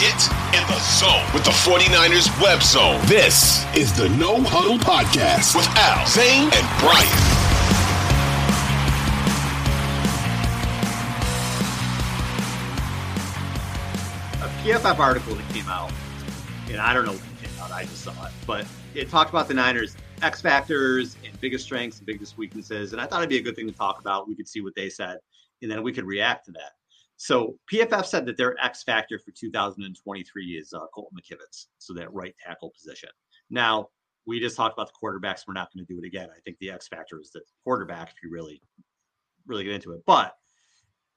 Get in the zone with the 49ers web zone. This is the No Huddle Podcast with Al, Zain, and Brian. A PFF article that came out, and I don't know when it came out, I just saw it, but it talked about the Niners' X factors and biggest strengths and biggest weaknesses. And I thought it'd be a good thing to talk about. We could see what they said, and then we could react to that. So PFF said that their X factor for 2023 is uh, Colton McKivitz, so that right tackle position. Now we just talked about the quarterbacks. We're not going to do it again. I think the X factor is the quarterback if you really, really get into it. But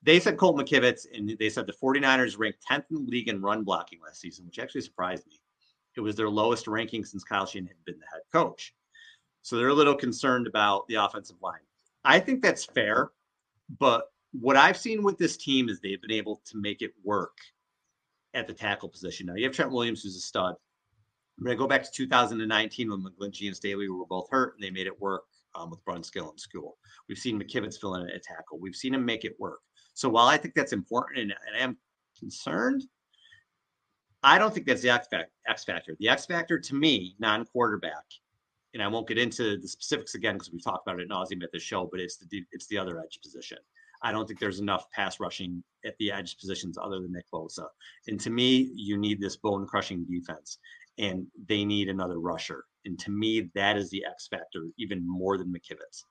they said Colton McKivitz, and they said the 49ers ranked 10th in the league in run blocking last season, which actually surprised me. It was their lowest ranking since Kyle Shanahan had been the head coach. So they're a little concerned about the offensive line. I think that's fair, but what I've seen with this team is they've been able to make it work at the tackle position. Now you have Trent Williams, who's a stud. I'm going to go back to 2019 when McGlinchey and Staley were both hurt, and they made it work um, with Brunskill in Skule. We've seen McKivitz fill in at tackle. We've seen him make it work. So while I think that's important and, and I am concerned, I don't think that's the X, X factor. The X factor to me, non-quarterback, and I won't get into the specifics again because we've talked about it nauseum at the show, but it's the it's the other edge position. I don't think there's enough pass rushing at the edge positions other than Nick Bosa. And to me, you need this bone crushing defense, and they need another rusher. And to me, that is the X factor, even more than McKivitz.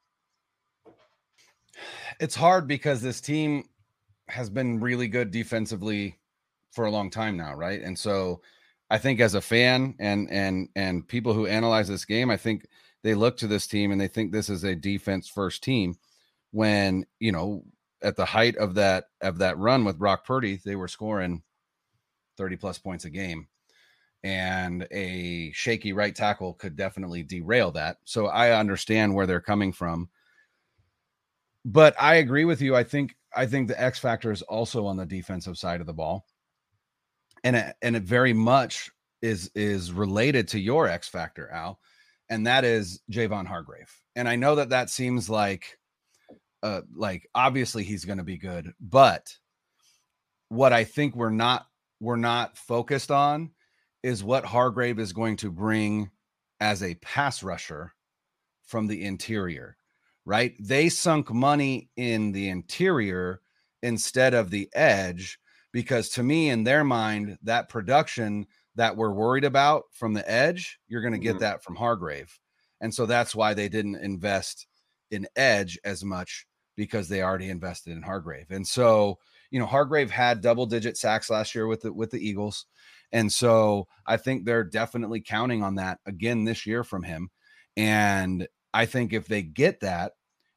It's hard because this team has been really good defensively for a long time now, right? And so I think as a fan and and and people who analyze this game, I think they look to this team and they think this is a defense first team when, you know, at the height of that of that run with Brock Purdy, they were scoring 30 plus points a game. And a shaky right tackle could definitely derail that. So I understand where they're coming from. But I agree with you. I think I think the X factor is also on the defensive side of the ball. And it, and it very much is is related to your X factor, Al, and that is Javon Hargrave. And I know that that seems like uh, like obviously he's going to be good, but what I think we're not we're not focused on is what Hargrave is going to bring as a pass rusher from the interior, right? They sunk money in the interior instead of the edge because to me in their mind that production that we're worried about from the edge, you're going to get mm-hmm. that from Hargrave. And so that's why they didn't invest in edge as much because they already invested in Hargrave. And so, you know, Hargrave had double digit sacks last year with the with the Eagles. And so I think they're definitely counting on that again this year from him. And I think if they get that,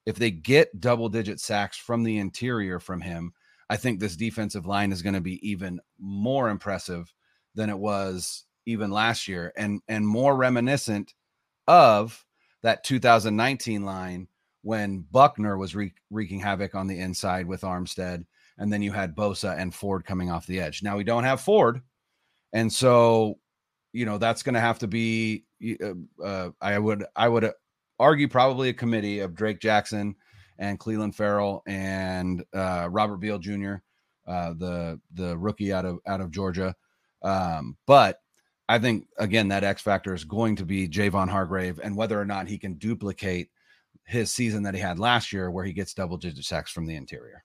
if they get double digit sacks from the interior from him, I think this defensive line is going to be even more impressive than it was even last year and and more reminiscent of that 2019 line when Buckner was wreaking havoc on the inside with Armstead, and then you had Bosa and Ford coming off the edge. Now we don't have Ford, and so you know that's going to have to be. Uh, uh, I would I would argue probably a committee of Drake Jackson and Clelin Ferrell and uh, Robert Beal Jr., uh, the the rookie out of out of Georgia. Um, but I think again that X factor is going to be Javon Hargrave, and whether or not he can duplicate his season that he had last year, where he gets double digit sacks from the interior.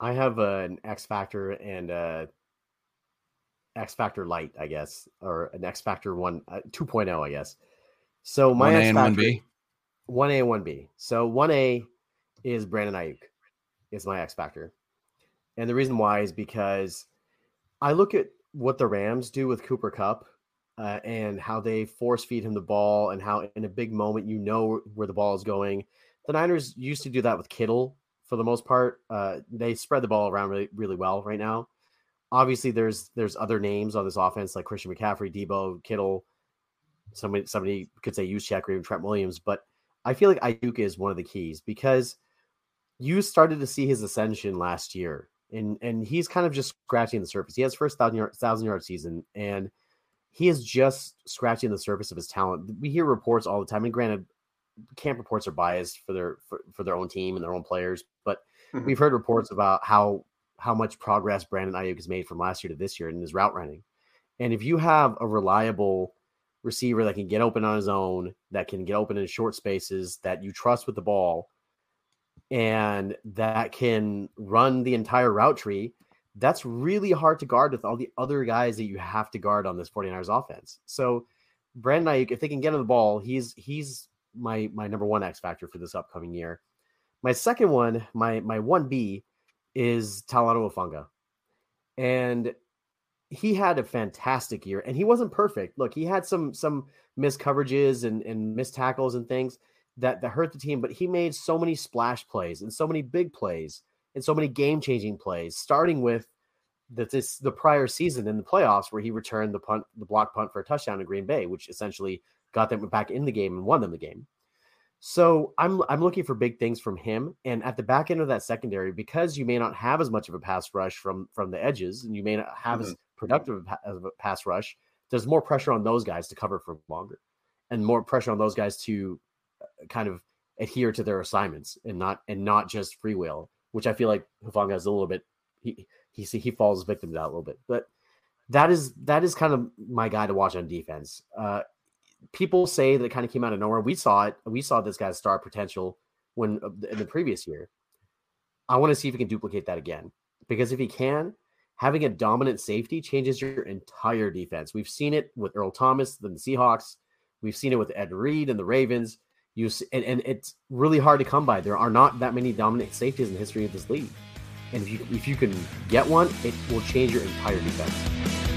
I have an X factor and a X factor light, I guess, or an X factor one uh, 2.0, I guess. So my 1A and 1B. 1A and 1B. So 1A is Brandon Aiyuk is my X factor. And the reason why is because I look at what the Rams do with Cooper Kupp uh, and how they force feed him the ball and how in a big moment you know where the ball is going. The Niners used to do that with Kittle for the most part. Uh, they spread the ball around really, really well right now. Obviously, there's there's other names on this offense like Christian McCaffrey, Deebo, Kittle. Somebody somebody could say Juszczyk or even Trent Williams, but I feel like Aiyuk is one of the keys because you started to see his ascension last year, and and he's kind of just scratching the surface. He has first thousand yard thousand yard season, and he is just scratching the surface of his talent. We hear reports all the time, and granted, camp reports are biased for their for, for their own team and their own players, but mm-hmm. we've heard reports about how how much progress Brandon Aiyuk has made from last year to this year in his route running. And if you have a reliable receiver that can get open on his own, that can get open in short spaces, that you trust with the ball, and that can run the entire route tree, that's really hard to guard with all the other guys that you have to guard on this 49ers offense. So Brandon Aiyuk, if they can get him the ball, he's he's my my number one X factor for this upcoming year. My second one, my my one B, is Talanoa Hufanga, and he had a fantastic year, and he wasn't perfect. Look, he had some some missed coverages and and missed tackles and things that that hurt the team, but he made so many splash plays and so many big plays and so many game changing plays, starting with the, this the prior season in the playoffs where he returned the punt, the block punt for a touchdown to Green Bay, which essentially got them back in the game and won them the game. So I'm I'm looking for big things from him. And at the back end of that secondary, because you may not have as much of a pass rush from from the edges, and you may not have mm-hmm. as productive of a pass rush, there's more pressure on those guys to cover for longer, and more pressure on those guys to uh, kind of adhere to their assignments and not and not just free will, which I feel like Hufanga is a little bit he he he falls victim to that a little bit. But that is that is kind of my guy to watch on defense. Uh, people say that it kind of came out of nowhere. We saw it. We saw this guy's star potential when uh, in the previous year. I want to see if he can duplicate that again because if he can, having a dominant safety changes your entire defense. We've seen it with Earl Thomas the Seahawks. We've seen it with Ed Reed and the Ravens. You and, and it's really hard to come by. There are not that many dominant safeties in the history of this league. And if you if you can get one, it will change your entire defense.